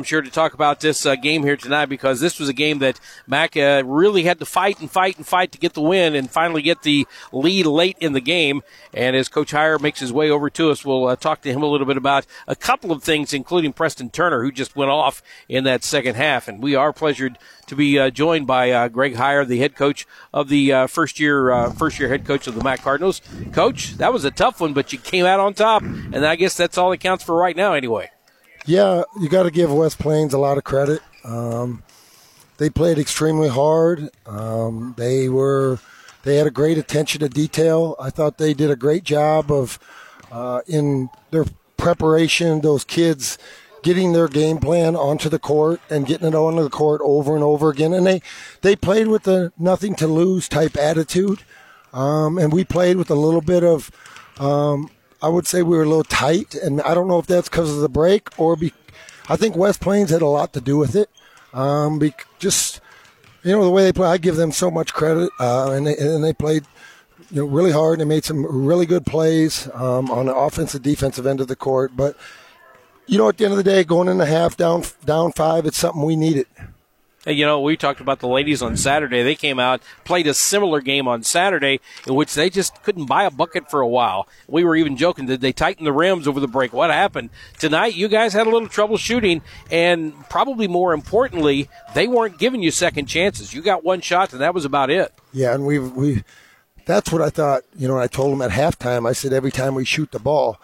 I'm sure to talk about this uh, game here tonight because this was a game that Mac uh, really had to fight and fight and fight to get the win and finally get the lead late in the game. And as Coach Heiar makes his way over to us, we'll uh, talk to him a little bit about a couple of things, including Preston Turner, who just went off in that second half. And we are pleasured to be uh, joined by uh, Greg Heiar, the head coach of the uh, first year first year head coach of the Mac Cardinals. Coach, that was a tough one, but you came out on top, and I guess that's all that counts for right now, anyway. Yeah, you got to give West Plains a lot of credit. Um, they played extremely hard. Um, they were they had a great attention to detail. I thought they did a great job of uh, in their preparation. Those kids getting their game plan onto the court and getting it onto the court over and over again. And they they played with a nothing to lose type attitude. Um, and we played with a little bit of um, I would say we were a little tight, and I don't know if that's because of the break or be. I think West Plains had a lot to do with it. Um, be, just you know the way they play, I give them so much credit, uh, and they, and they played you know really hard. and They made some really good plays um, on the offensive defensive end of the court, but you know at the end of the day, going in the half down down five, it's something we needed. You know, we talked about the ladies on Saturday. They came out, played a similar game on Saturday in which they just couldn't buy a bucket for a while. We were even joking, did they tighten the rims over the break? What happened? Tonight, you guys had a little trouble shooting, and probably more importantly, they weren't giving you second chances. You got one shot, and that was about it. Yeah, and we we that's what I thought. You know, I told them at halftime. I said every time we shoot the ball,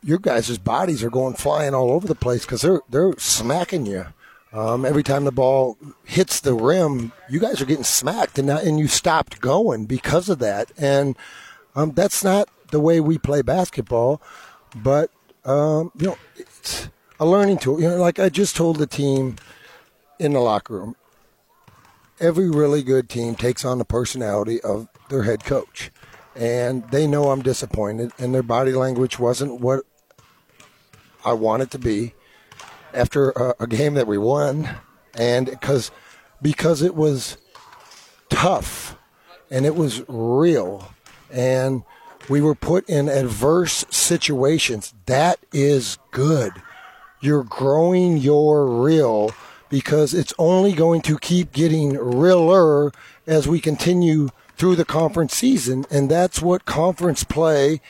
your guys' bodies are going flying all over the place because they're they're smacking you. Um, every time the ball hits the rim, you guys are getting smacked, and and you stopped going because of that. And um, that's not the way we play basketball. But um, you know, it's a learning tool. You know, like I just told the team in the locker room, every really good team takes on the personality of their head coach, and they know I'm disappointed, and their body language wasn't what I want it to be after a, a game that we won, and because because it was tough and it was real, and we were put in adverse situations. That is good. You're growing your real because it's only going to keep getting realer as we continue through the conference season, and that's what conference play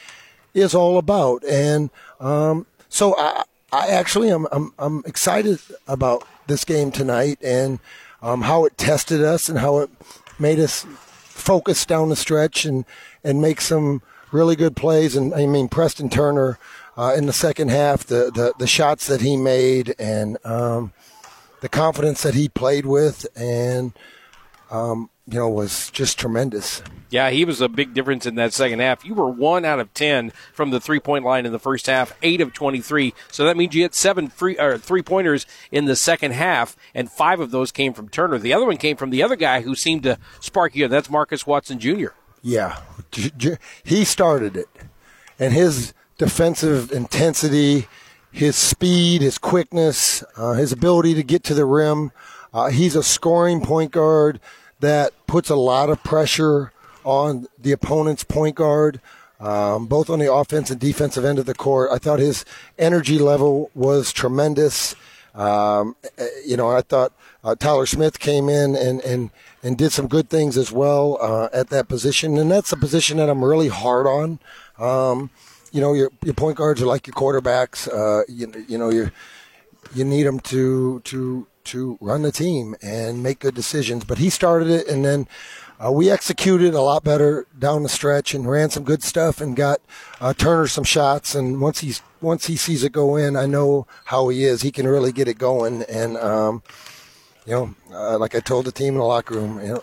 is all about. And um, so I, I actually am I'm, I'm excited about this game tonight and um, how it tested us and how it made us focus down the stretch and and make some really good plays. And I mean Preston Turner uh, in the second half, the, the the shots that he made and um, the confidence that he played with and um, you know, was just tremendous. Yeah, he was a big difference in that second half. You were one out of ten from the three point line in the first half, eight of twenty three. So that means you hit seven free or three pointers in the second half, and five of those came from Turner. The other one came from the other guy who seemed to spark you. That's Marcus Watson Jr. Yeah, he started it, and his defensive intensity, his speed, his quickness, uh, his ability to get to the rim. Uh, he's a scoring point guard that puts a lot of pressure on the opponent's point guard, um, both on the offense and defensive end of the court. I thought his energy level was tremendous. Um, eh, you know, I thought uh, Tyler Smith came in and, and, and did some good things as well uh, at that position. And that's a position that I'm really hard on. Um, you know, your, your point guards are like your quarterbacks. Uh, you, you know, you you need them to to to run the team and make good decisions. But he started it, and then uh, we executed a lot better down the stretch and ran some good stuff and got uh, Turner some shots. And once he's once he sees it go in, I know how he is. He can really get it going. And um, you know, uh, like I told the team in the locker room, you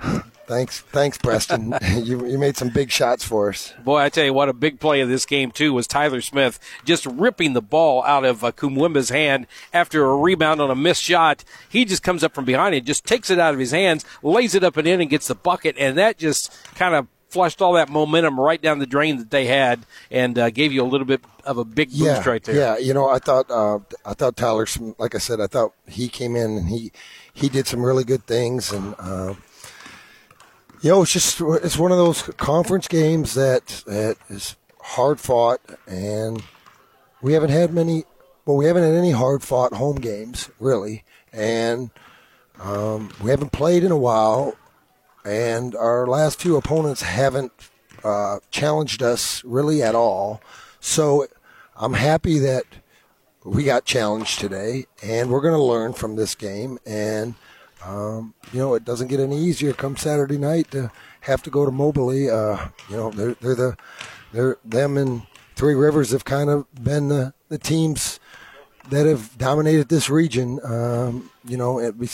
know, Thanks, thanks, Preston. you, you made some big shots for us. Boy, I tell you what, a big play of this game too was Tyler Smith just ripping the ball out of uh, Kumwimba's hand after a rebound on a missed shot. He just comes up from behind and just takes it out of his hands, lays it up and in, and gets the bucket, and that just kind of flushed all that momentum right down the drain that they had and uh, gave you a little bit of a big yeah, boost right there. Yeah, you know, I thought uh, I thought Tyler, like I said, I thought he came in and he he did some really good things and. Uh, you know, it's just it's one of those conference games that that is hard fought, and we haven't had many but we haven't had any hard fought home games really, and um, we haven't played in a while, and our last few opponents haven't uh, challenged us really at all. So I'm happy that we got challenged today, and we're going to learn from this game. And um, you know, it doesn't get any easier come Saturday night to have to go to Moberly. Uh, you know, they're, they're the they're them and Three Rivers have kind of been the, the teams that have dominated this region. Um, you know, it, you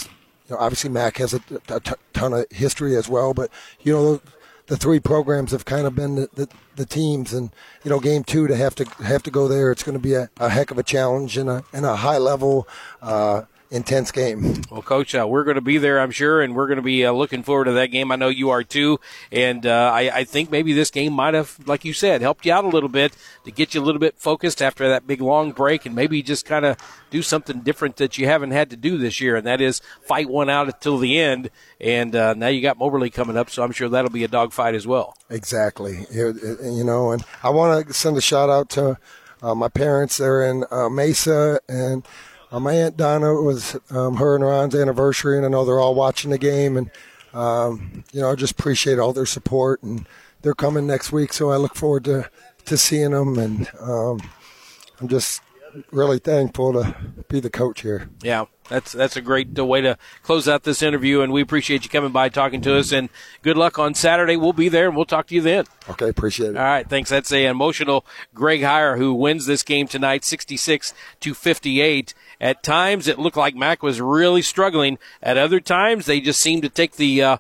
know, obviously Mac has a, a t- ton of history as well, but you know the three programs have kind of been the, the, the, teams, and you know, game two to have to have to go there, it's going to be a, a heck of a challenge and a and a high level. Uh, intense game. Well, Coach, uh, we're going to be there, I'm sure, and we're going to be uh, looking forward to that game. I know you are too, and uh, I, I, think maybe this game might have, like you said, helped you out a little bit to get you a little bit focused after that big long break, and maybe just kind of do something different that you haven't had to do this year, and that is fight one out until the end. And uh, now you got Moberly coming up, so I'm sure that'll be a dogfight as well. Exactly. You know, and I want to send a shout out to uh, my parents. They're in uh, Mesa, and uh, my aunt Donna it was um, her and Ron's anniversary, and I know they're all watching the game, and um, you know I just appreciate all their support, and they're coming next week, so I look forward to to seeing them, and um, I'm just really thankful to be the coach here. Yeah, that's that's a great uh, way to close out this interview, and we appreciate you coming by, talking to us, and good luck on Saturday. We'll be there, and we'll talk to you then. Okay, appreciate it. All right, thanks. That's a emotional Greg Heiar who wins this game tonight, 66 to 58. At times, it looked like Mac was really struggling. At other times, they just seemed to take the uh,